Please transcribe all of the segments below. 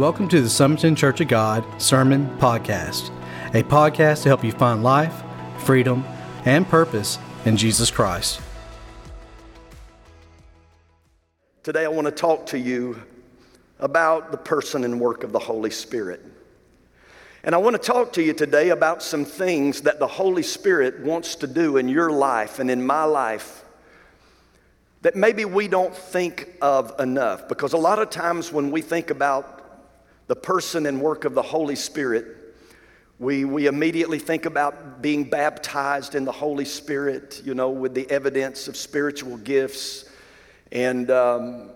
Welcome to the Summerton Church of God Sermon Podcast, a podcast to help you find life, freedom, and purpose in Jesus Christ. Today, I want to talk to you about the person and work of the Holy Spirit. And I want to talk to you today about some things that the Holy Spirit wants to do in your life and in my life that maybe we don't think of enough. Because a lot of times when we think about the person and work of the Holy Spirit, we, we immediately think about being baptized in the Holy Spirit, you know, with the evidence of spiritual gifts. And, um,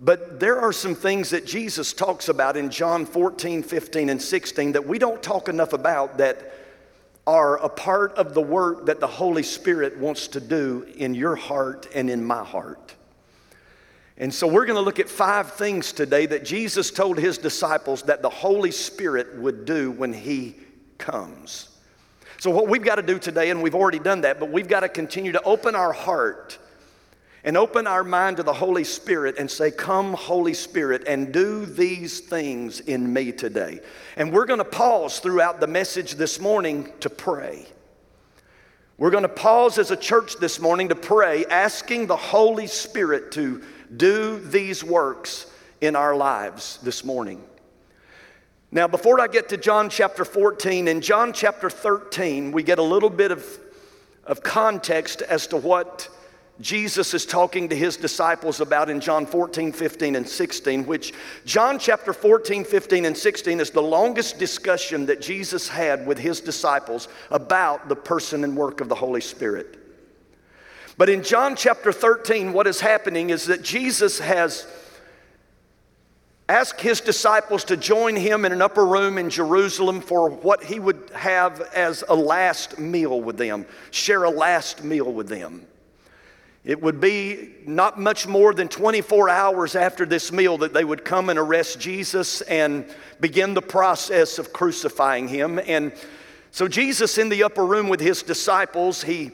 but there are some things that Jesus talks about in John 14, 15, and 16 that we don't talk enough about that are a part of the work that the Holy Spirit wants to do in your heart and in my heart. And so we're going to look at five things today that Jesus told his disciples that the Holy Spirit would do when he comes. So, what we've got to do today, and we've already done that, but we've got to continue to open our heart and open our mind to the Holy Spirit and say, Come, Holy Spirit, and do these things in me today. And we're going to pause throughout the message this morning to pray. We're going to pause as a church this morning to pray, asking the Holy Spirit to do these works in our lives this morning. Now, before I get to John chapter 14, in John chapter 13, we get a little bit of, of context as to what Jesus is talking to his disciples about in John 14, 15, and 16, which John chapter 14, 15, and 16 is the longest discussion that Jesus had with his disciples about the person and work of the Holy Spirit. But in John chapter 13, what is happening is that Jesus has asked his disciples to join him in an upper room in Jerusalem for what he would have as a last meal with them, share a last meal with them. It would be not much more than 24 hours after this meal that they would come and arrest Jesus and begin the process of crucifying him. And so, Jesus in the upper room with his disciples, he,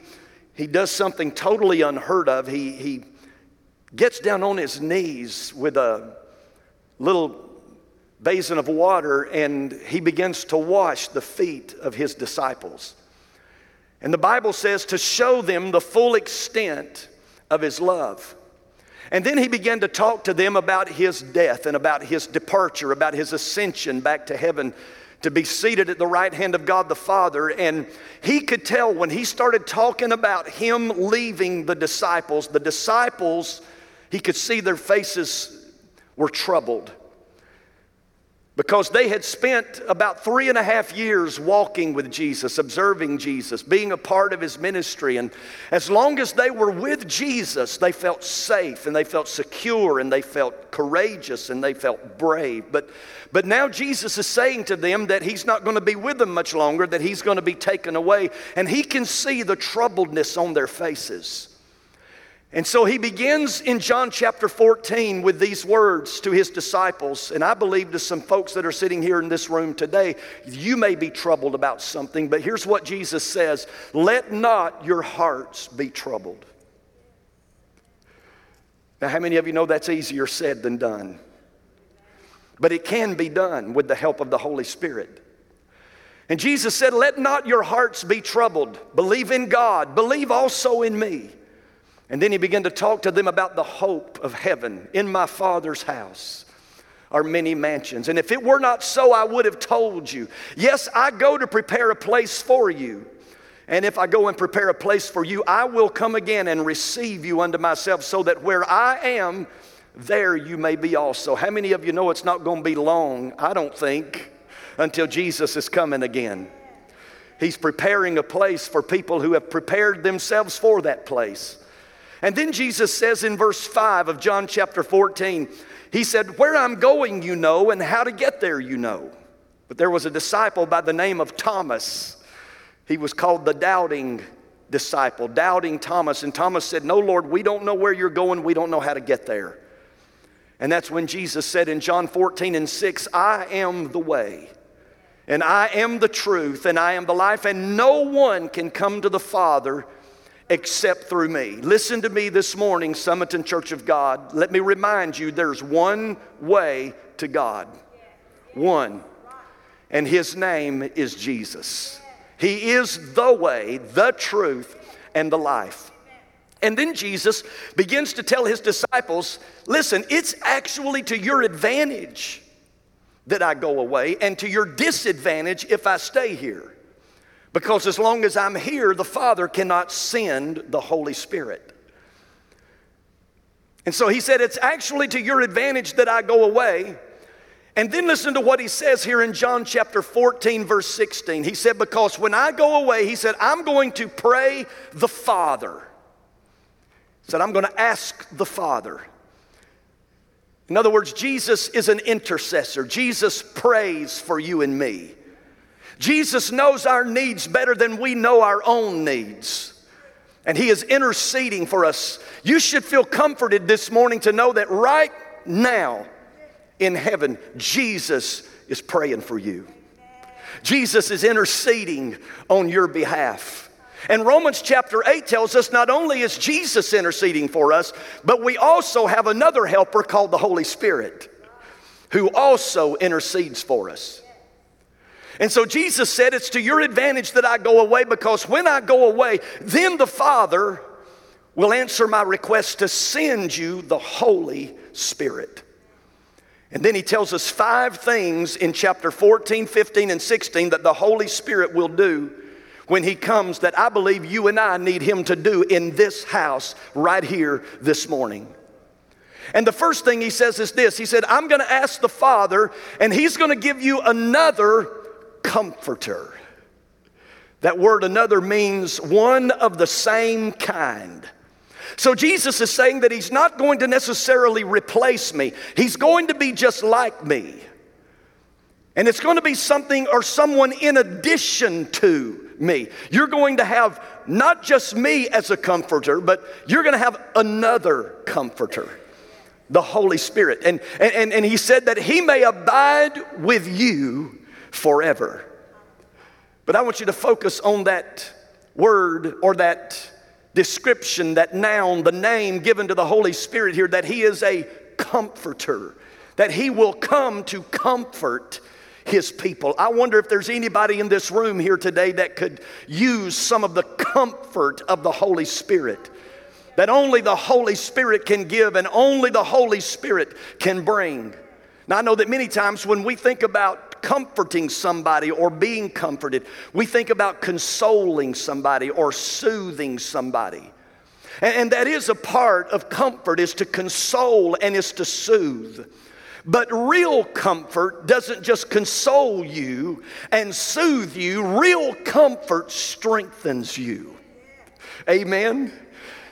he does something totally unheard of. He, he gets down on his knees with a little basin of water and he begins to wash the feet of his disciples. And the Bible says to show them the full extent of his love. And then he began to talk to them about his death and about his departure, about his ascension back to heaven to be seated at the right hand of God the Father. And he could tell when he started talking about him leaving the disciples, the disciples, he could see their faces were troubled because they had spent about three and a half years walking with Jesus, observing Jesus, being a part of his ministry. And as long as they were with Jesus, they felt safe and they felt secure and they felt courageous and they felt brave. But, but now Jesus is saying to them that he's not going to be with them much longer, that he's going to be taken away. And he can see the troubledness on their faces. And so he begins in John chapter 14 with these words to his disciples. And I believe to some folks that are sitting here in this room today, you may be troubled about something, but here's what Jesus says Let not your hearts be troubled. Now, how many of you know that's easier said than done? But it can be done with the help of the Holy Spirit. And Jesus said, Let not your hearts be troubled. Believe in God, believe also in me. And then he began to talk to them about the hope of heaven. In my Father's house are many mansions. And if it were not so, I would have told you. Yes, I go to prepare a place for you. And if I go and prepare a place for you, I will come again and receive you unto myself, so that where I am, there you may be also. How many of you know it's not going to be long, I don't think, until Jesus is coming again? He's preparing a place for people who have prepared themselves for that place. And then Jesus says in verse 5 of John chapter 14, He said, Where I'm going, you know, and how to get there, you know. But there was a disciple by the name of Thomas. He was called the doubting disciple, doubting Thomas. And Thomas said, No, Lord, we don't know where you're going, we don't know how to get there. And that's when Jesus said in John 14 and 6, I am the way, and I am the truth, and I am the life, and no one can come to the Father except through me. Listen to me this morning, Summerton Church of God. Let me remind you there's one way to God. One. And his name is Jesus. He is the way, the truth, and the life. And then Jesus begins to tell his disciples listen, it's actually to your advantage that I go away, and to your disadvantage if I stay here. Because as long as I'm here, the Father cannot send the Holy Spirit. And so he said, It's actually to your advantage that I go away. And then listen to what he says here in John chapter 14, verse 16. He said, Because when I go away, he said, I'm going to pray the Father. He said, I'm going to ask the Father. In other words, Jesus is an intercessor. Jesus prays for you and me. Jesus knows our needs better than we know our own needs. And He is interceding for us. You should feel comforted this morning to know that right now in heaven, Jesus is praying for you. Jesus is interceding on your behalf. And Romans chapter 8 tells us not only is Jesus interceding for us, but we also have another helper called the Holy Spirit who also intercedes for us. And so Jesus said, It's to your advantage that I go away because when I go away, then the Father will answer my request to send you the Holy Spirit. And then he tells us five things in chapter 14, 15, and 16 that the Holy Spirit will do when he comes that I believe you and I need him to do in this house right here this morning. And the first thing he says is this He said, I'm going to ask the Father, and he's going to give you another comforter. That word another means one of the same kind. So Jesus is saying that he's not going to necessarily replace me, he's going to be just like me. And it's going to be something or someone in addition to me. You're going to have not just me as a comforter, but you're going to have another comforter, the Holy Spirit. And, and, and he said that he may abide with you forever. But I want you to focus on that word or that description, that noun, the name given to the Holy Spirit here, that He is a comforter, that He will come to comfort His people. I wonder if there's anybody in this room here today that could use some of the comfort of the Holy Spirit. That only the Holy Spirit can give and only the Holy Spirit can bring. Now, I know that many times when we think about comforting somebody or being comforted. We think about consoling somebody or soothing somebody. And, that is a part of comfort is to console and is to soothe. But real comfort doesn't just console you and soothe you, real comfort strengthens you. Amen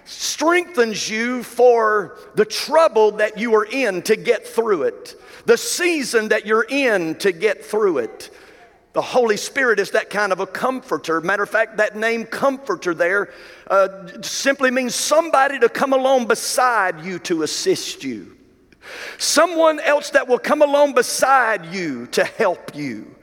strengthens you for the trouble that you are in to get through it the season that you're in to get through it. The Holy Spirit is that kind of a comforter. Matter of fact, that name comforter there uh, simply means somebody to come along beside you to assist you. Someone else that will come along beside you to help you,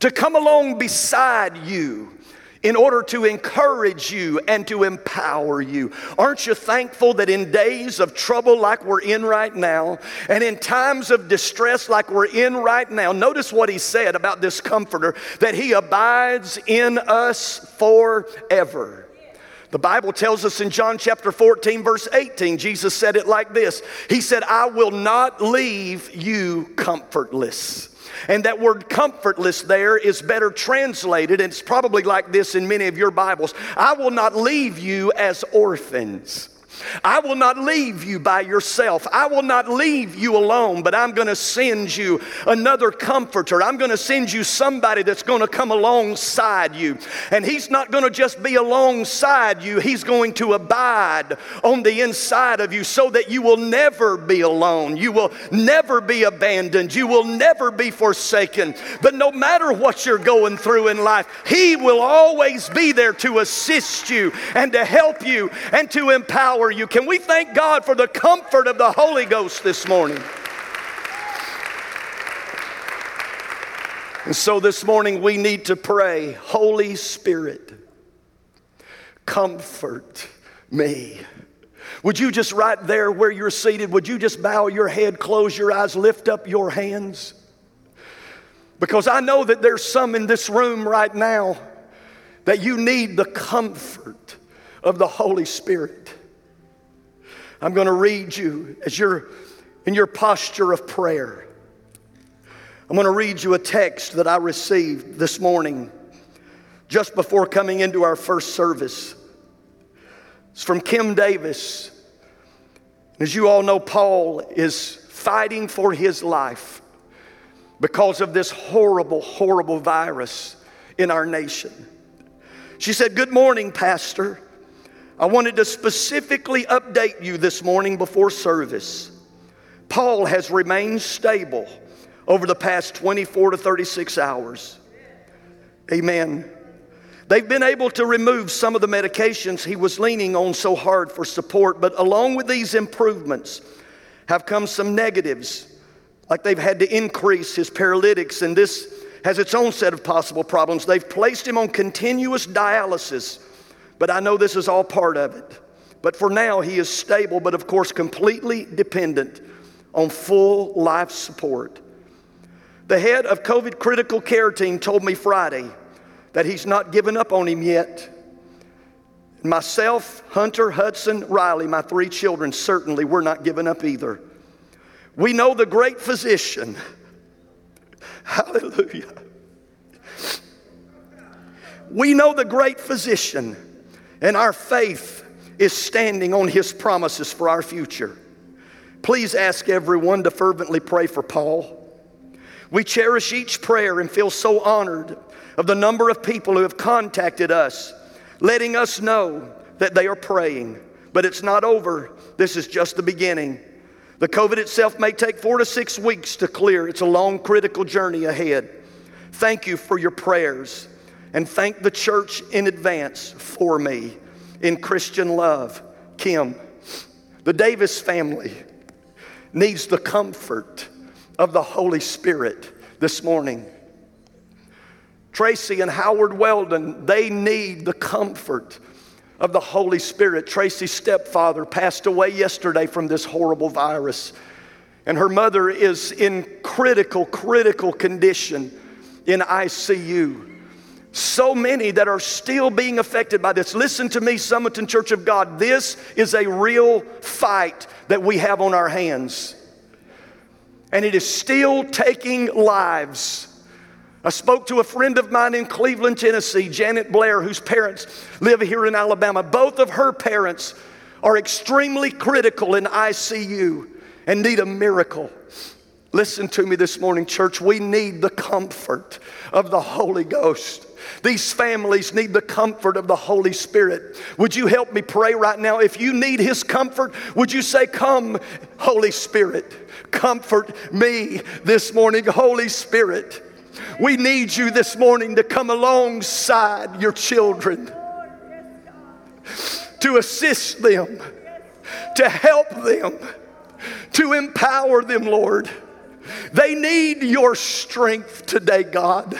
to come along beside you in order to encourage you and to empower you. Aren't you thankful that in days of trouble like we're in right now, and in times of distress like we're in right now, notice what he said about this comforter that he abides in us forever. The Bible tells us in John chapter 14, verse 18, Jesus said it like this He said, I will not leave you comfortless. And that word comfortless there is better translated, and it's probably like this in many of your Bibles I will not leave you as orphans. I will not leave you by yourself. I will not leave you alone, but I'm going to send you another comforter. I'm going to send you somebody that's going to come alongside you. And he's not going to just be alongside you, he's going to abide on the inside of you so that you will never be alone. You will never be abandoned. You will never be forsaken. But no matter what you're going through in life, he will always be there to assist you and to help you and to empower you. Can we thank God for the comfort of the Holy Ghost this morning? And so this morning we need to pray, Holy Spirit, comfort me. Would you just right there where you're seated, would you just bow your head, close your eyes, lift up your hands? Because I know that there's some in this room right now that you need the comfort of the Holy Spirit. I'm going to read you as you're in your posture of prayer. I'm going to read you a text that I received this morning just before coming into our first service. It's from Kim Davis. As you all know, Paul is fighting for his life because of this horrible, horrible virus in our nation. She said, Good morning, Pastor. I wanted to specifically update you this morning before service. Paul has remained stable over the past 24 to 36 hours. Amen. They've been able to remove some of the medications he was leaning on so hard for support, but along with these improvements have come some negatives, like they've had to increase his paralytics, and this has its own set of possible problems. They've placed him on continuous dialysis, but I know this is all part of it. But for now, he is stable, but of course, completely dependent on full life support. The head of COVID critical care team told me Friday that he's not given up on him yet. Myself, Hunter, Hudson, Riley, my three children, certainly we're not giving up either. We know the great physician. Hallelujah. We know the great physician, and our faith is standing on his promises for our future. Please ask everyone to fervently pray for Paul. We cherish each prayer and feel so honored of the number of people who have contacted us, letting us know that they are praying. But it's not over. This is just the beginning. The COVID itself may take four to six weeks to clear. It's a long, critical journey ahead. Thank you for your prayers and thank the church in advance for me in Christian love. Kim, the Davis family needs the comfort of the Holy Spirit this morning. Tracy and Howard Weldon, they need the comfort of the Holy Spirit. Tracy's stepfather passed away yesterday from this horrible virus, and her mother is in critical, critical condition in ICU. So many that are still being affected by this. Listen to me, Summerton Church of God. This is a real fight that we have on our hands. And it is still taking lives. I spoke to a friend of mine in Cleveland, Tennessee, Janet Blair, whose parents live here in Alabama. Both of her parents are extremely critical in ICU and need a miracle. Listen to me this morning, church. We need the comfort of the Holy Ghost. These families need the comfort of the Holy Spirit. Would you help me pray right now? If you need His comfort, would you say, Come, Holy Spirit, comfort me this morning, Holy Spirit. We need you this morning to come alongside your children, to assist them, to help them, to empower them, Lord. They need your strength today, God.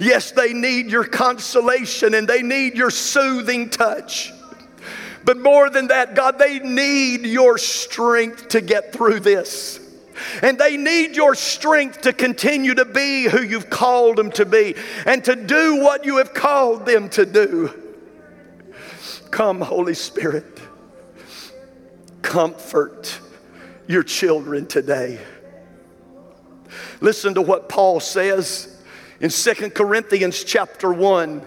Yes, they need your consolation and they need your soothing touch. But more than that, God, they need your strength to get through this. And they need your strength to continue to be who you've called them to be and to do what you have called them to do. Come, Holy Spirit, comfort your children today. Listen to what Paul says in Second Corinthians chapter 1.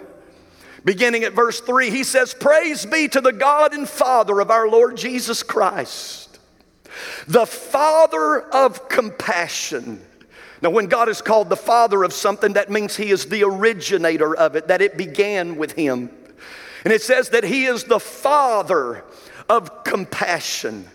Beginning at verse 3, he says, Praise be to the God and Father of our Lord Jesus Christ the Father of compassion. Now, when God is called the Father of something, that means He is the originator of it, that it began with Him. And it says that He is the Father of compassion.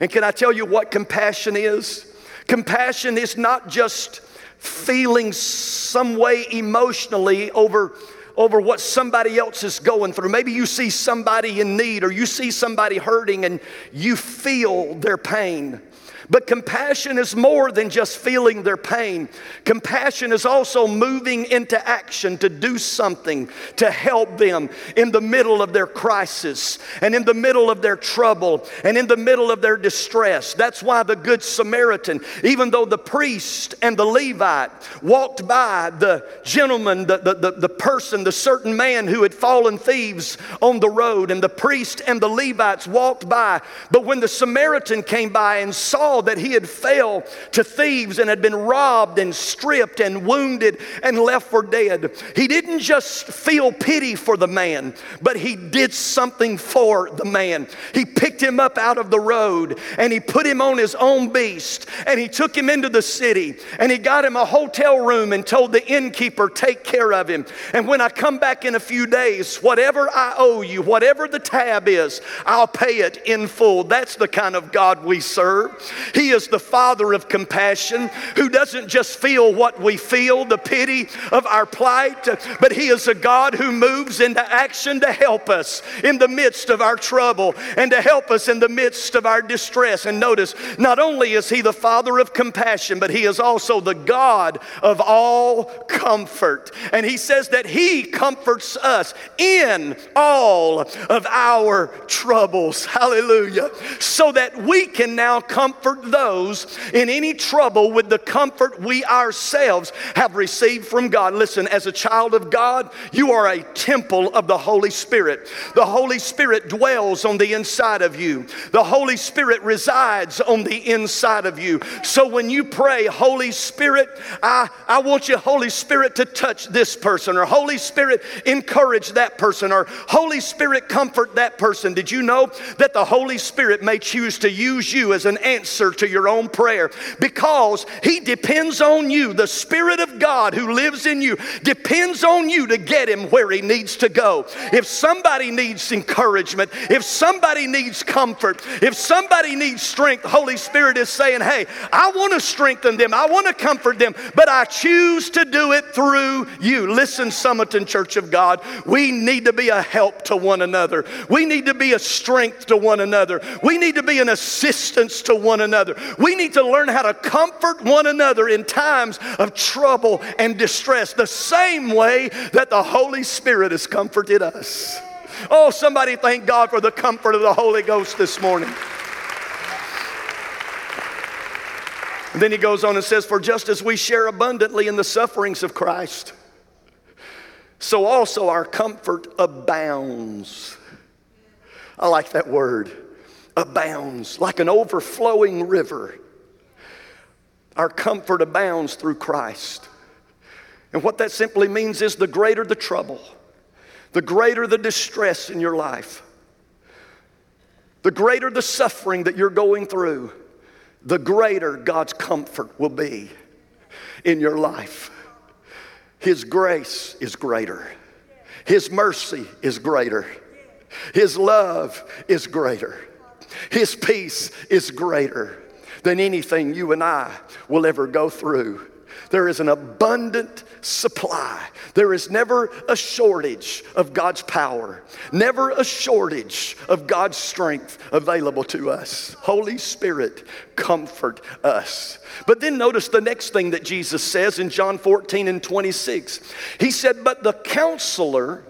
And can I tell you what compassion is? Compassion is not just feeling some way emotionally over over what somebody else is going through. Maybe you see somebody in need or you see somebody hurting and you feel their pain. But compassion is more than just feeling their pain. Compassion is also moving into action to do something to help them in the middle of their crisis and in the middle of their trouble and in the middle of their distress. That's why the Good Samaritan, even though the priest and the Levite walked by the gentleman, the, the, the, the person, the certain man who had fallen thieves on the road, and the priest and the Levites walked by. But when the Samaritan came by and saw that he had fell to thieves and had been robbed and stripped and wounded and left for dead. He didn't just feel pity for the man, but he did something for the man. He picked him up out of the road and he put him on his own beast and he took him into the city and he got him a hotel room and told the innkeeper, Take care of him. And when I come back in a few days, whatever I owe you, whatever the tab is, I'll pay it in full. That's the kind of God we serve. He is the Father of compassion who doesn't just feel what we feel, the pity of our plight, but He is a God who moves into action to help us in the midst of our trouble and to help us in the midst of our distress. And notice, not only is He the Father of compassion, but He is also the God of all comfort. And He says that He comforts us in all of our troubles. Hallelujah. So that we can now comfort comfort those in any trouble with the comfort we ourselves have received from God. Listen, as a child of God, you are a temple of the Holy Spirit. The Holy Spirit dwells on the inside of you, the Holy Spirit resides on the inside of you. So when you pray, Holy Spirit, I, I want you, Holy Spirit, to touch this person, or Holy Spirit, encourage that person, or Holy Spirit, comfort that person. Did you know that the Holy Spirit may choose to use you as an answer? Answer to your own prayer because He depends on you. The Spirit of God who lives in you depends on you to get Him where He needs to go. If somebody needs encouragement, if somebody needs comfort, if somebody needs strength, Holy Spirit is saying, Hey, I want to strengthen them, I want to comfort them, but I choose to do it through you. Listen, Summerton Church of God, we need to be a help to one another. We need to be a strength to one another. We need to be an assistance to one another another. We need to learn how to comfort one another in times of trouble and distress, the same way that the Holy Spirit has comforted us. Oh, somebody thank God for the comfort of the Holy Ghost this morning. And then he goes on and says, For just as we share abundantly in the sufferings of Christ, so also our comfort abounds. I like that word abounds like an overflowing river. Our comfort abounds through Christ. And what that simply means is the greater the trouble, the greater the distress in your life, the greater the suffering that you're going through, the greater God's comfort will be in your life. His grace is greater, His mercy is greater, His love is greater. His peace is greater than anything you and I will ever go through. There is an abundant supply. There is never a shortage of God's power, never a shortage of God's strength available to us. Holy Spirit, comfort us. But then notice the next thing that Jesus says in John 14 and 26. He said, But the counselor,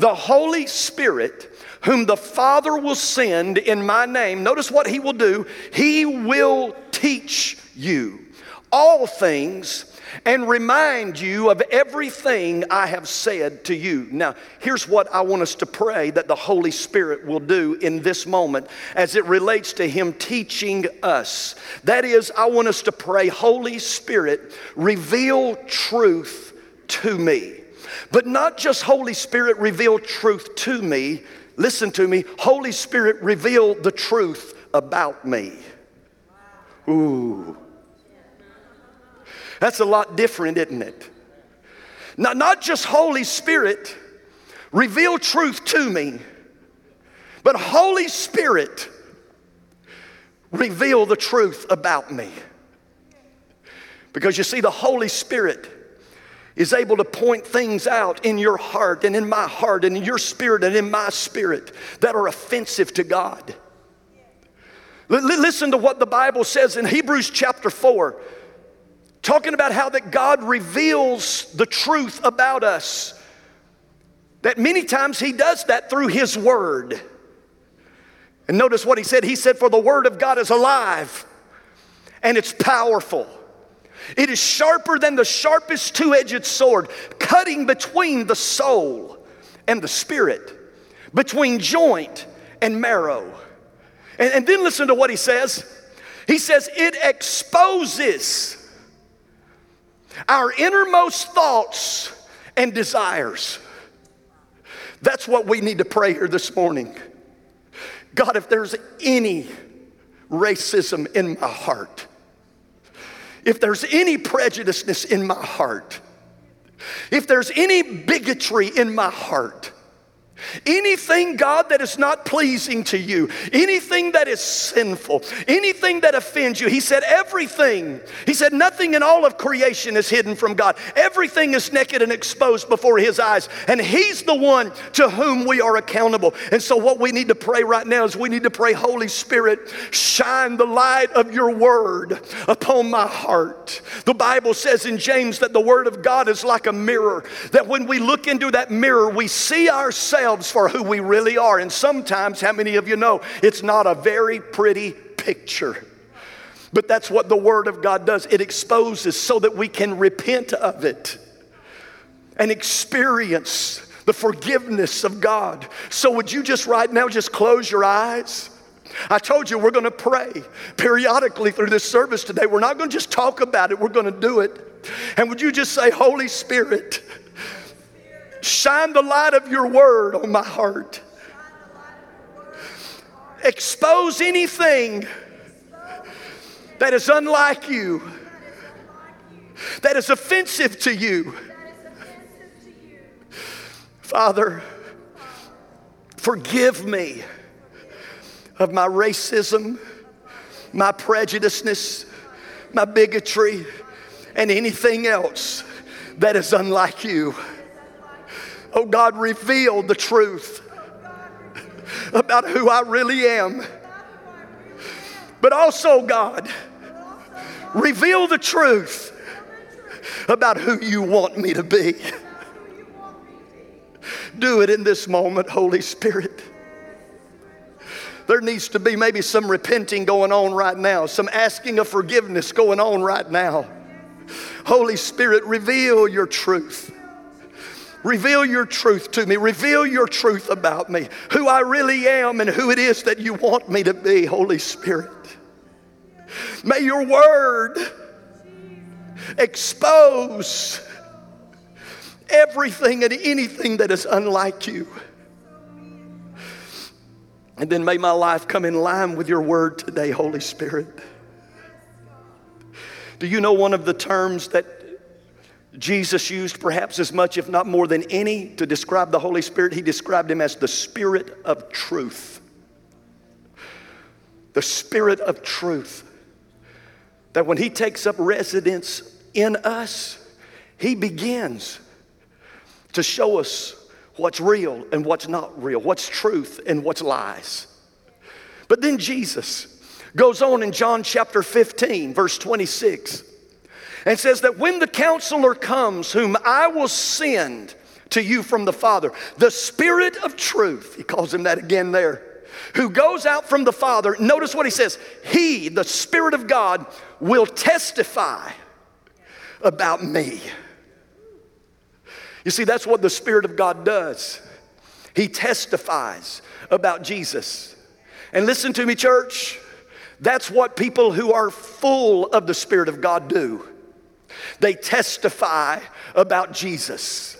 the Holy Spirit, whom the Father will send in my name, notice what he will do. He will teach you all things and remind you of everything I have said to you. Now, here's what I want us to pray that the Holy Spirit will do in this moment as it relates to Him teaching us. That is, I want us to pray, Holy Spirit, reveal truth to me. But not just Holy Spirit, reveal truth to me, Listen to me. Holy Spirit, reveal the truth about me. Ooh. That's a lot different, isn't it? Not, not just Holy Spirit, reveal truth to me, but Holy Spirit, reveal the truth about me. Because you see, the Holy Spirit is able to point things out in your heart and in my heart and in your spirit and in my spirit that are offensive to God. L- listen to what the Bible says in Hebrews chapter 4, talking about how that God reveals the truth about us. That many times He does that through His Word. And notice what He said. He said, For the Word of God is alive and it's powerful. It is sharper than the sharpest two edged sword, cutting between the soul and the spirit, between joint and marrow. And, and then listen to what he says. He says, It exposes our innermost thoughts and desires. That's what we need to pray here this morning. God, if there's any racism in my heart, if there's any prejudiceness in my heart, if there's any bigotry in my heart, Anything, God, that is not pleasing to you, anything that is sinful, anything that offends you, He said, everything. He said, nothing in all of creation is hidden from God. Everything is naked and exposed before His eyes, and He's the one to whom we are accountable. And so, what we need to pray right now is we need to pray, Holy Spirit, shine the light of your word upon my heart. The Bible says in James that the word of God is like a mirror, that when we look into that mirror, we see ourselves ourselves for who we really are. And sometimes, how many of you know, it's not a very pretty picture. But that's what the Word of God does. It exposes so that we can repent of it and experience the forgiveness of God. So, would you just right now just close your eyes? I told you we're going to pray periodically through this service today. We're not going to just talk about it, we're going to do it. And would you just say, Holy Spirit, Shine the light of your word on my heart. Expose anything that is unlike you, that is offensive to you. Father, forgive me of my racism, my prejudiceness, my bigotry, and anything else that is unlike you. Oh God, reveal the truth about who I really am. But also, God, reveal the truth about who you want me to be. Do it in this moment, Holy Spirit. There needs to be maybe some repenting going on right now, some asking of forgiveness going on right now. Holy Spirit, reveal your truth. Reveal your truth to me. Reveal your truth about me, who I really am and who it is that you want me to be, Holy Spirit. May your word expose everything and anything that is unlike you. And then may my life come in line with your word today, Holy Spirit. Do you know one of the terms that Jesus used perhaps as much, if not more than any, to describe the Holy Spirit. He described him as the Spirit of truth. The Spirit of truth. That when he takes up residence in us, he begins to show us what's real and what's not real, what's truth and what's lies. But then Jesus goes on in John chapter 15, verse 26 and says that when the counselor comes, whom I will send to you from the Father, the Spirit of truth, he calls him that again there, who goes out from the Father, notice what he says He, the Spirit of God, will testify about me. You see, that's what the Spirit of God does. He testifies about Jesus. And listen to me, church. That's what people who are full of the Spirit of God do. They testify about Jesus.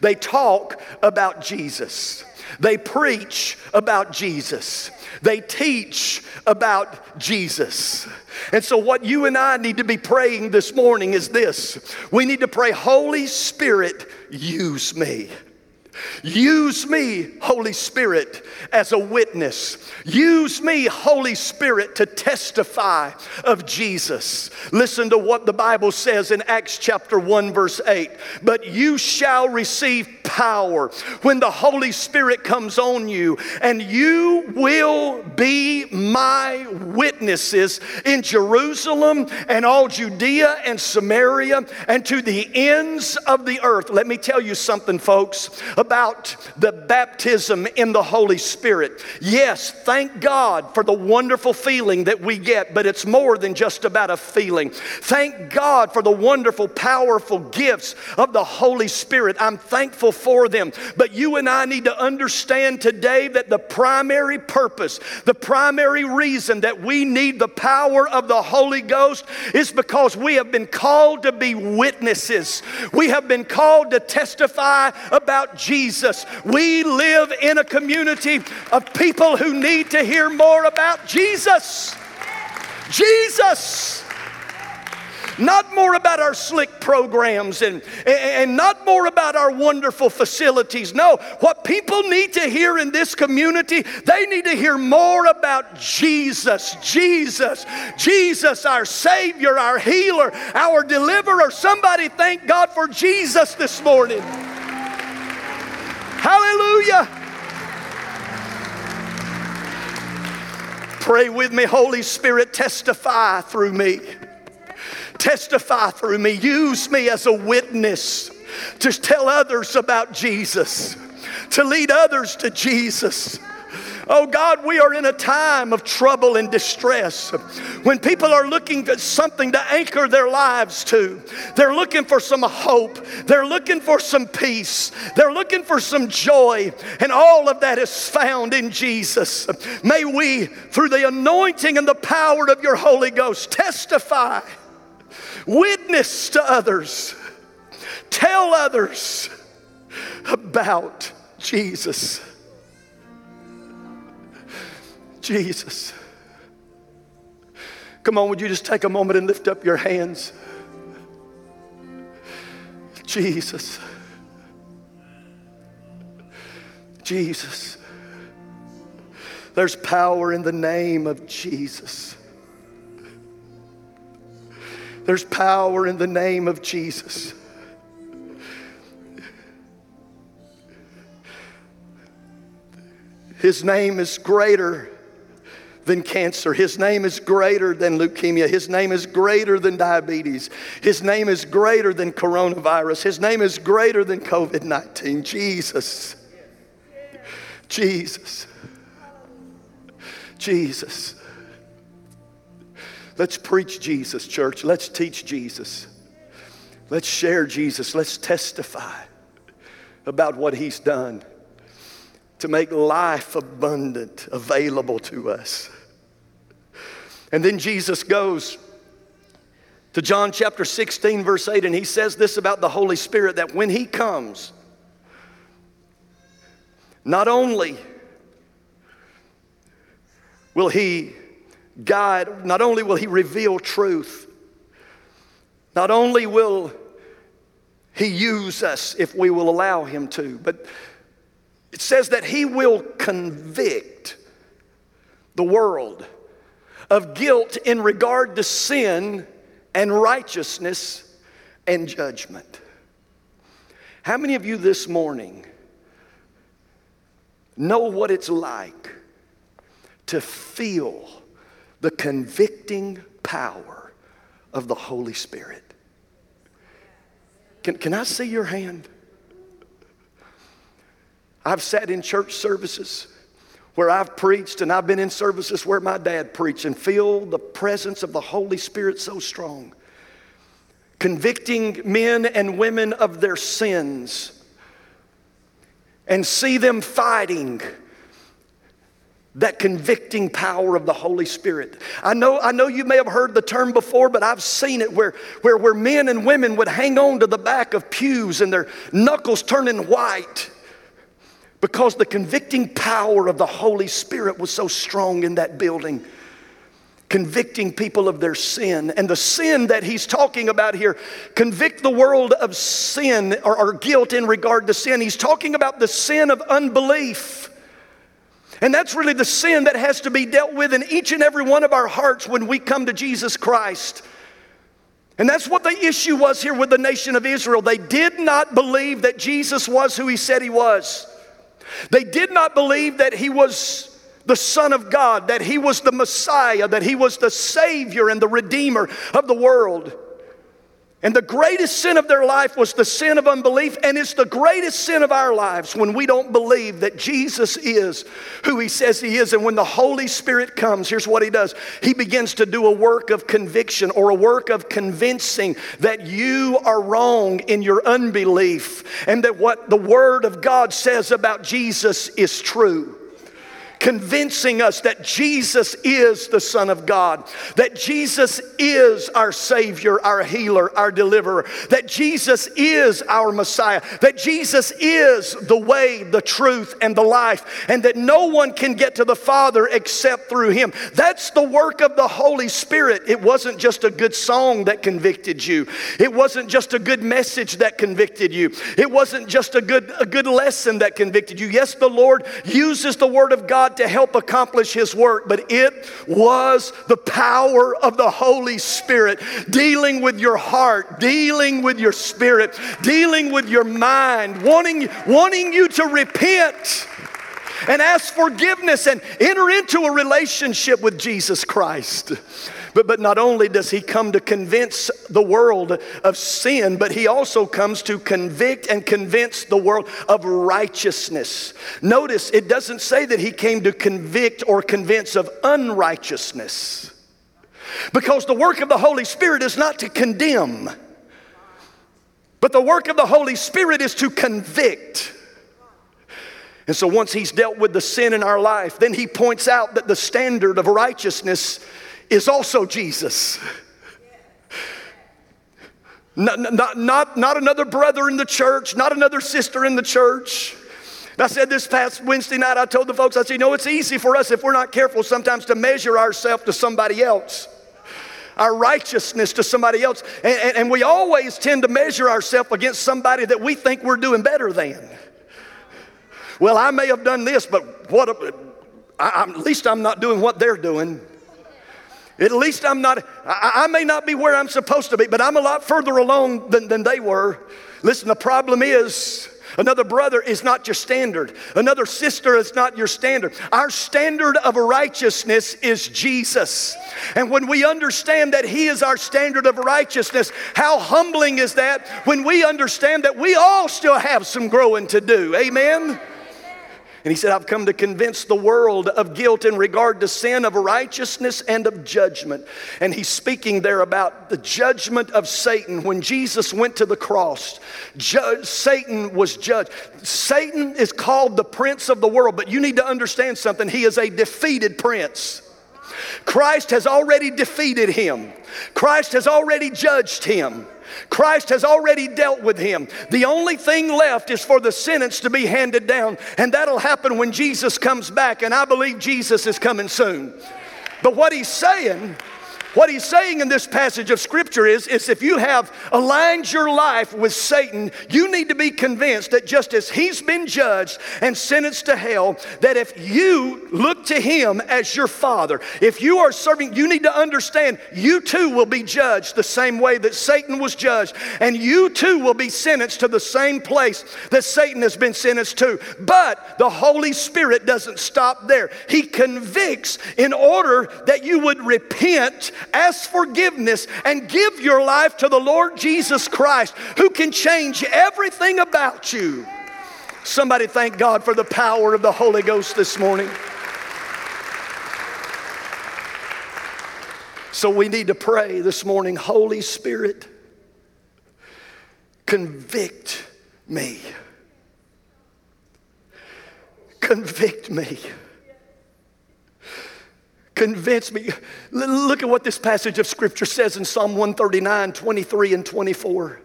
They talk about Jesus. They preach about Jesus. They teach about Jesus. And so, what you and I need to be praying this morning is this we need to pray, Holy Spirit, use me. Use me, Holy Spirit, as a witness. Use me, Holy Spirit, to testify of Jesus. Listen to what the Bible says in Acts chapter 1, verse 8. But you shall receive power when the Holy Spirit comes on you, and you will be my witnesses in Jerusalem and all Judea and Samaria and to the ends of the earth. Let me tell you something, folks, about the baptism in the Holy Spirit. Yes, thank God for the wonderful feeling that we get, but it's more than just about a feeling. Thank God for the wonderful, powerful gifts of the Holy Spirit. I'm thankful for them. But you and I need to understand today that the primary purpose, the primary reason that we need the power of the Holy Ghost is because we have been called to be witnesses. We have been called to testify about Jesus. We live in a community of people who need to hear more about Jesus. Jesus. Not more about our slick programs and, and not more about our wonderful facilities. No, what people need to hear in this community, they need to hear more about Jesus, Jesus, Jesus, our Savior, our healer, our deliverer. Somebody thank God for Jesus this morning. Hallelujah. Pray with me, Holy Spirit, testify through me. Testify through me. Use me as a witness to tell others about Jesus, to lead others to Jesus. Oh God, we are in a time of trouble and distress. When people are looking for something to anchor their lives to, they're looking for some hope, they're looking for some peace, they're looking for some joy, and all of that is found in Jesus. May we, through the anointing and the power of your Holy Ghost, testify Witness to others. Tell others about Jesus. Jesus. Come on, would you just take a moment and lift up your hands? Jesus. Jesus. There's power in the name of Jesus. There's power in the name of Jesus. His name is greater than cancer. His name is greater than leukemia. His name is greater than diabetes. His name is greater than coronavirus. His name is greater than COVID 19. Jesus. Jesus. Jesus. Let's preach Jesus, church. Let's teach Jesus. Let's share Jesus. Let's testify about what He's done to make life abundant available to us. And then Jesus goes to John chapter 16, verse 8, and he says this about the Holy Spirit that when He comes, not only will He God, not only will He reveal truth, not only will He use us if we will allow Him to, but it says that He will convict the world of guilt in regard to sin and righteousness and judgment. How many of you this morning know what it's like to feel the convicting power of the Holy Spirit. Can, can I see your hand? I've sat in church services where I've preached, and I've been in services where my dad preached, and feel the presence of the Holy Spirit so strong, convicting men and women of their sins, and see them fighting that convicting power of the Holy Spirit. I know, I know you may have heard the term before, but I've seen it where, where, where men and women would hang on to the back of pews and their knuckles turning white because the convicting power of the Holy Spirit was so strong in that building. Convicting people of their sin. And the sin that he's talking about here, convict the world of sin or, or guilt in regard to sin. He's talking about the sin of unbelief. And that's really the sin that has to be dealt with in each and every one of our hearts when we come to Jesus Christ. And that's what the issue was here with the nation of Israel. They did not believe that Jesus was who he said he was. They did not believe that he was the Son of God, that he was the Messiah, that he was the Savior and the Redeemer of the world. And the greatest sin of their life was the sin of unbelief, and it's the greatest sin of our lives when we don't believe that Jesus is who He says He is. And when the Holy Spirit comes, here's what He does He begins to do a work of conviction or a work of convincing that you are wrong in your unbelief and that what the Word of God says about Jesus is true convincing us that Jesus is the Son of God, that Jesus is our Savior, our healer, our deliverer, that Jesus is our Messiah, that Jesus is the way, the truth, and the life, and that no one can get to the Father except through Him. That's the work of the Holy Spirit. It wasn't just a good song that convicted you, it wasn't just a good message that convicted you, it wasn't just a good, a good lesson that convicted you. Yes, the Lord uses the Word of God God to help accomplish His work, but it was the power of the Holy Spirit dealing with your heart, dealing with your spirit, dealing with your mind, wanting, wanting you to repent and ask forgiveness and enter into a relationship with Jesus Christ. But, but not only does he come to convince the world of sin, but he also comes to convict and convince the world of righteousness. Notice it doesn't say that he came to convict or convince of unrighteousness. Because the work of the Holy Spirit is not to condemn, but the work of the Holy Spirit is to convict. And so once he's dealt with the sin in our life, then he points out that the standard of righteousness is also Jesus. Not, not, not, not another brother in the church, not another sister in the church. I said this past Wednesday night, I told the folks, I said, you know, it's easy for us if we're not careful sometimes to measure ourselves to somebody else, our righteousness to somebody else. And, and, and we always tend to measure ourselves against somebody that we think we're doing better than. Well, I may have done this, but what, I, at least I'm not doing what they're doing. At least I'm not, I, I, may not be where I'm supposed to be, but I'm a lot further along than, than they were. Listen, the problem is another brother is not your standard, another sister is not your standard. Our standard of righteousness is Jesus. And when we understand that He is our standard of righteousness, how humbling is that when we understand that we all still have some growing to do? Amen? And he said, I've come to convince the world of guilt in regard to sin, of righteousness, and of judgment. And he's speaking there about the judgment of Satan. When Jesus went to the cross, ju- Satan was judged. Satan is called the prince of the world, but you need to understand something. He is a defeated prince. Christ has already defeated him, Christ has already judged him. Christ has already dealt with him. The only thing left is for the sentence to be handed down, and that'll happen when Jesus comes back, and I believe Jesus is coming soon. But what he's saying what he's saying in this passage of scripture is, is if you have aligned your life with Satan, you need to be convinced that just as he's been judged and sentenced to hell, that if you look to him as your father, if you are serving, you need to understand you too will be judged the same way that Satan was judged, and you too will be sentenced to the same place that Satan has been sentenced to. But the Holy Spirit doesn't stop there. He convicts in order that you would repent ask forgiveness, and give your life to the Lord Jesus Christ, who can change everything about you. Somebody thank God for the power of the Holy Ghost this morning. So we need to pray this morning Holy Spirit, convict me. Convict me. Convince me. Look at what this passage of Scripture says in Psalm 139, 23, and 24.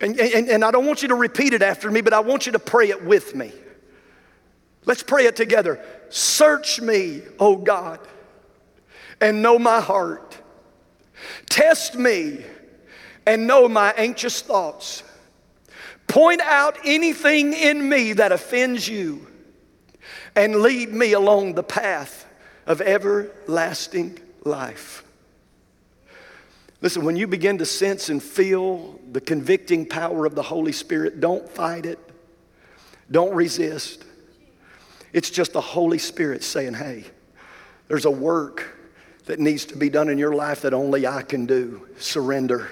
And, and, and I don't want you to repeat it after me, but I want you to pray it with me. Let's pray it together. Search me, O God, and know my heart. Test me and know my anxious thoughts. Point out anything in me that offends you and lead me along the path of everlasting life. Listen, when you begin to sense and feel the convicting power of the Holy Spirit, don't fight it. Don't resist. It's just the Holy Spirit saying, hey, there's a work that needs to be done in your life that only I can do. Surrender.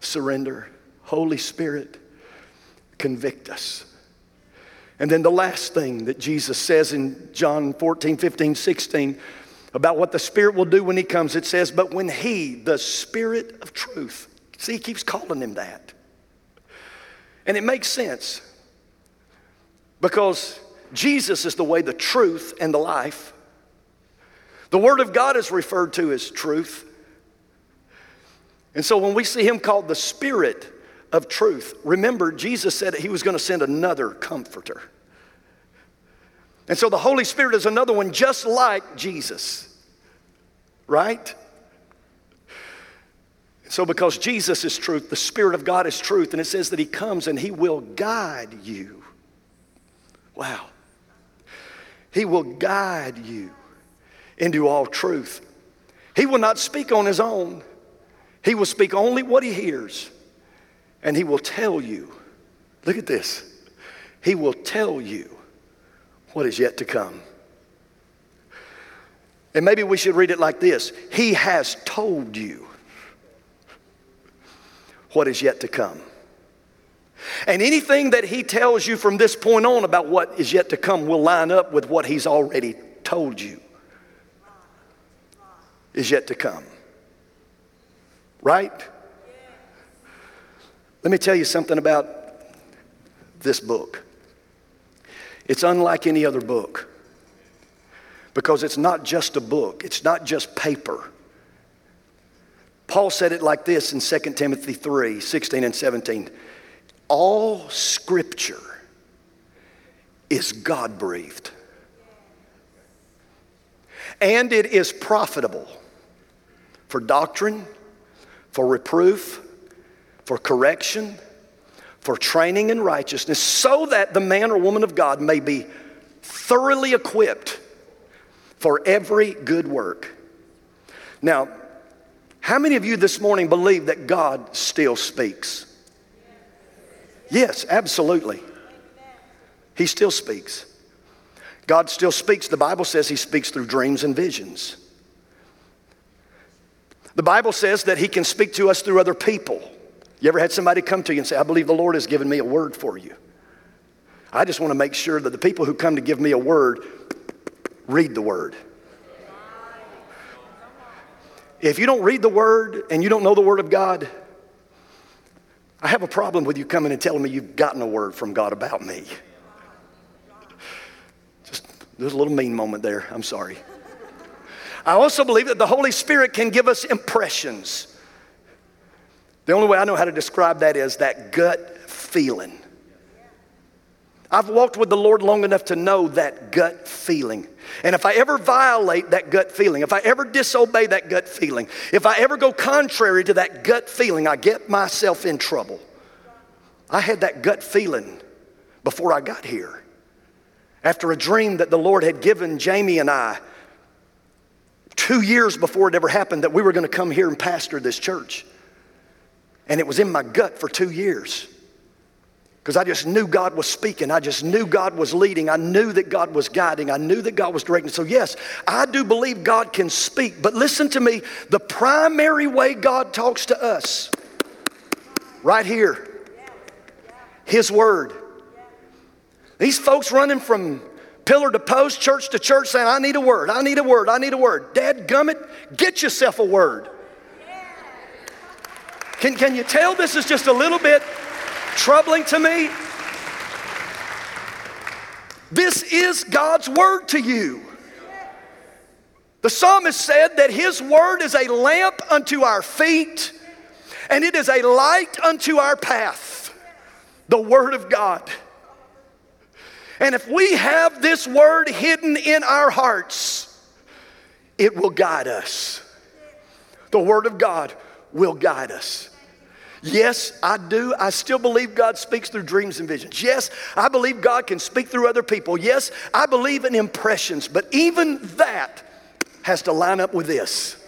Surrender. Holy Spirit, convict us. And then the last thing that Jesus says in John 14, 15, 16 about what the Spirit will do when He comes, it says, But when He, the Spirit of truth, see, He keeps calling Him that. And it makes sense because Jesus is the way, the truth, and the life. The Word of God is referred to as truth. And so when we see Him called the Spirit of truth, remember, Jesus said that He was going to send another comforter. And so the Holy Spirit is another one just like Jesus, right? So, because Jesus is truth, the Spirit of God is truth, and it says that He comes and He will guide you. Wow. He will guide you into all truth. He will not speak on his own, he will speak only what he hears, and he will tell you. Look at this. He will tell you what is yet to come. And maybe we should read it like this He has told you what is yet to come. And anything that he tells you from this point on about what is yet to come will line up with what he's already told you is yet to come. Right? Let me tell you something about this book. It's unlike any other book because it's not just a book, it's not just paper. Paul said it like this in 2 Timothy 3 16 and 17 all scripture is God breathed. And it is profitable for doctrine, for reproof, for correction, for training in righteousness, so that the man or woman of God may be thoroughly equipped for every good work. Now, how many of you this morning believe that God still speaks? Yes, absolutely. He still speaks. God still speaks. The Bible says He speaks through dreams and visions. The Bible says that He can speak to us through other people. You ever had somebody come to you and say, I believe the Lord has given me a word for you? I just want to make sure that the people who come to give me a word read the word. If you don't read the word and you don't know the word of God, I have a problem with you coming and telling me you've gotten a word from God about me. Just, there's a little mean moment there. I'm sorry. I also believe that the Holy Spirit can give us impressions. The only way I know how to describe that is that gut feeling. I've walked with the Lord long enough to know that gut feeling. And if I ever violate that gut feeling, if I ever disobey that gut feeling, if I ever go contrary to that gut feeling, I get myself in trouble. I had that gut feeling before I got here. After a dream that the Lord had given Jamie and I two years before it ever happened that we were going to come here and pastor this church. And it was in my gut for two years because I just knew God was speaking. I just knew God was leading. I knew that God was guiding. I knew that God was directing. So, yes, I do believe God can speak. But listen to me the primary way God talks to us, right here, His Word. These folks running from pillar to post, church to church, saying, I need a word, I need a word, I need a word. Dad gummit, get yourself a word. Can, can you tell this is just a little bit troubling to me? This is God's word to you. The psalmist said that his word is a lamp unto our feet and it is a light unto our path. The word of God. And if we have this word hidden in our hearts, it will guide us. The word of God will guide us. Yes, I do. I still believe God speaks through dreams and visions. Yes, I believe God can speak through other people. Yes, I believe in impressions, but even that has to line up with this.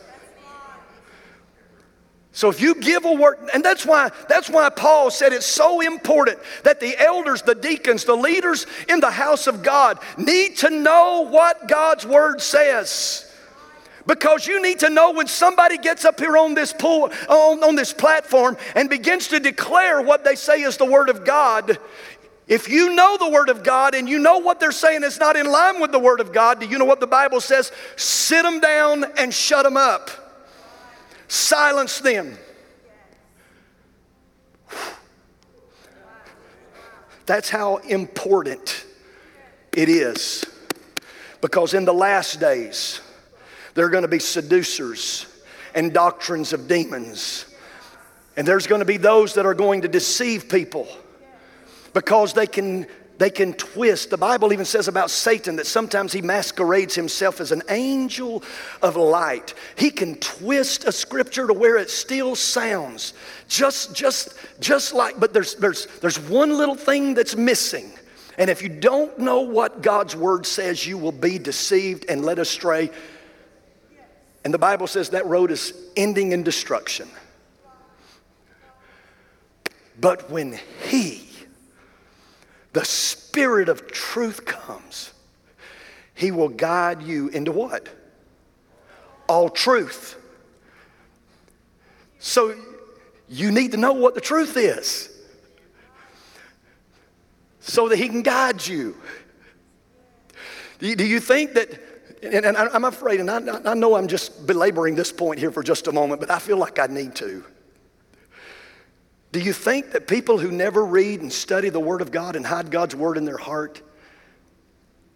So if you give a word, and that's why that's why Paul said it's so important that the elders, the deacons, the leaders in the house of God need to know what God's word says. Because you need to know when somebody gets up here on this pool, on, on this platform and begins to declare what they say is the word of God, if you know the Word of God and you know what they're saying is not in line with the Word of God, do you know what the Bible says? Sit them down and shut them up. Silence them. That's how important it is. Because in the last days, there are going to be seducers and doctrines of demons. And there's going to be those that are going to deceive people because they can they can twist. The Bible even says about Satan that sometimes he masquerades himself as an angel of light. He can twist a scripture to where it still sounds just, just, just like, but there's, there's, there's one little thing that's missing. And if you don't know what God's word says, you will be deceived and led astray. And the Bible says that road is ending in destruction. But when He, the Spirit of truth comes, He will guide you into what? All truth. So you need to know what the truth is so that He can guide you. Do you, think that, and, and I'm afraid, and I, I know I'm just belaboring this point here for just a moment, but I feel like I need to. Do you think that people who never read and study the Word of God and hide God's Word in their heart,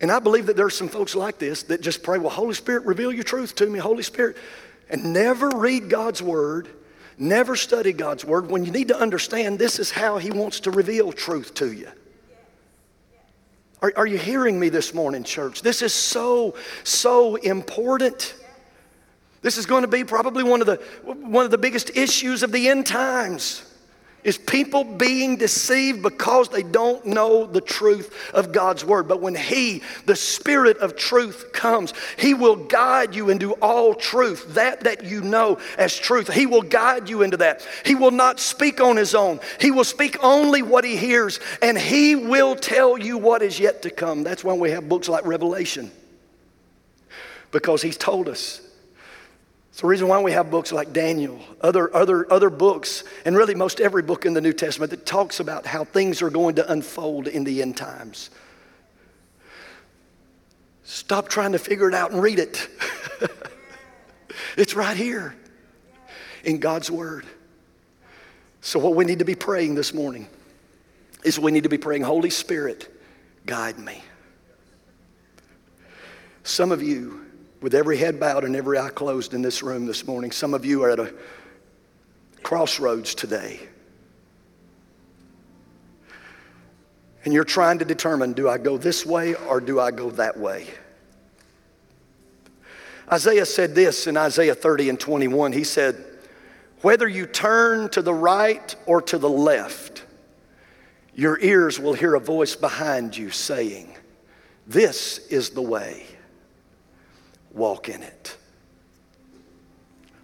and I believe that there are some folks like this that just pray, Well, Holy Spirit, reveal your truth to me, Holy Spirit, and never read God's Word, never study God's Word, when you need to understand this is how He wants to reveal truth to you. Are, are you hearing me this morning, church? This is so, so important. This is going to be probably one of the, one of the biggest issues of the end times is people being deceived because they don't know the truth of God's word. But when He, the Spirit of truth, comes, He will guide you into all truth, that that you know as truth. He will guide you into that. He will not speak on His own, He will speak only what He hears, and He will tell you what is yet to come. That's why we have books like Revelation, because He's told us the reason why we have books like Daniel, other, other, other books, and really most every book in the New Testament that talks about how things are going to unfold in the end times. Stop trying to figure it out and read it. it's right here in God's Word. So, what we need to be praying this morning is we need to be praying, Holy Spirit, guide me. Some of you, with every head bowed and every eye closed in this room this morning, some of you are at a crossroads today. And you're trying to determine do I go this way or do I go that way? Isaiah said this in Isaiah 30 and 21. He said, Whether you turn to the right or to the left, your ears will hear a voice behind you saying, This is the way walk in it.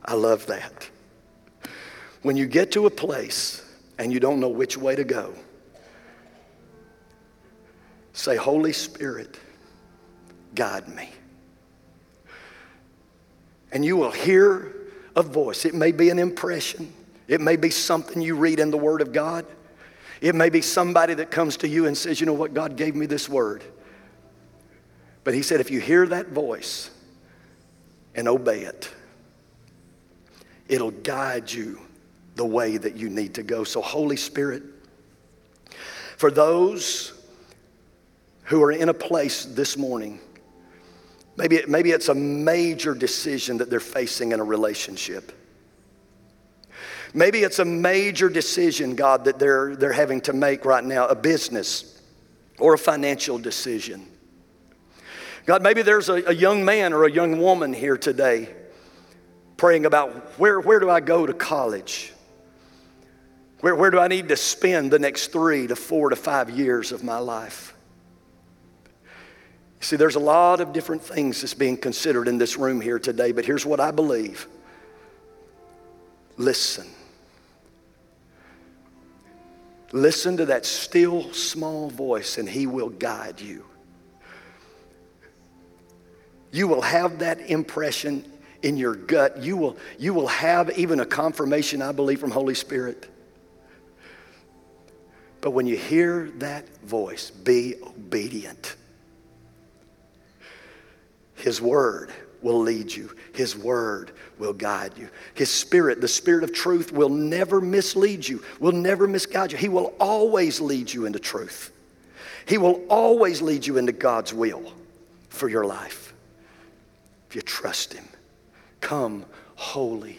I love that. When you get to a place and you don't know which way to go, say, Holy Spirit, guide me. And you will hear a voice. It may be an impression, it may be something you read in the Word of God. It may be somebody that comes to you and says, You know what? God gave me this word. But He said, if you hear that voice, and obey it. It'll guide you the way that you need to go. So, Holy Spirit, for those who are in a place this morning, maybe, maybe it's a major decision that they're facing in a relationship. Maybe it's a major decision, God, that they're, they're having to make right now, a business or a financial decision. God, maybe there's a, a young man or a young woman here today praying about where, where do I go to college? Where, where do I need to spend the next three to four to five years of my life? You see, there's a lot of different things that's being considered in this room here today, but here's what I believe Listen. Listen to that still small voice, and He will guide you. You will have that impression in your gut. You will, you will have even a confirmation, I believe, from Holy Spirit. But when you hear that voice, be obedient. His word will lead you. His word will guide you. His spirit, the spirit of truth, will never mislead you, will never misguide you. He will always lead you into truth. He will always lead you into God's will for your life if you trust Him. Come, Holy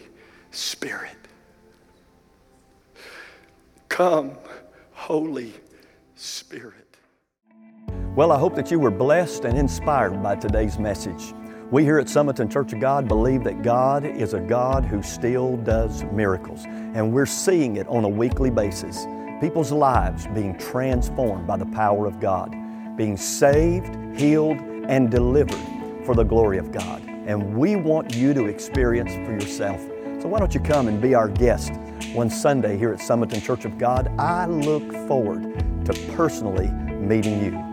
Spirit. Come, Holy Spirit. Well, I hope that you were blessed and inspired by today's message. We here at Summerton Church of God believe that God is a God who still does miracles, and we're seeing it on a weekly basis. People's lives being transformed by the power of God, being saved, healed, and delivered for the glory of God. And we want you to experience for yourself. So why don't you come and be our guest one Sunday here at Summerton Church of God? I look forward to personally meeting you.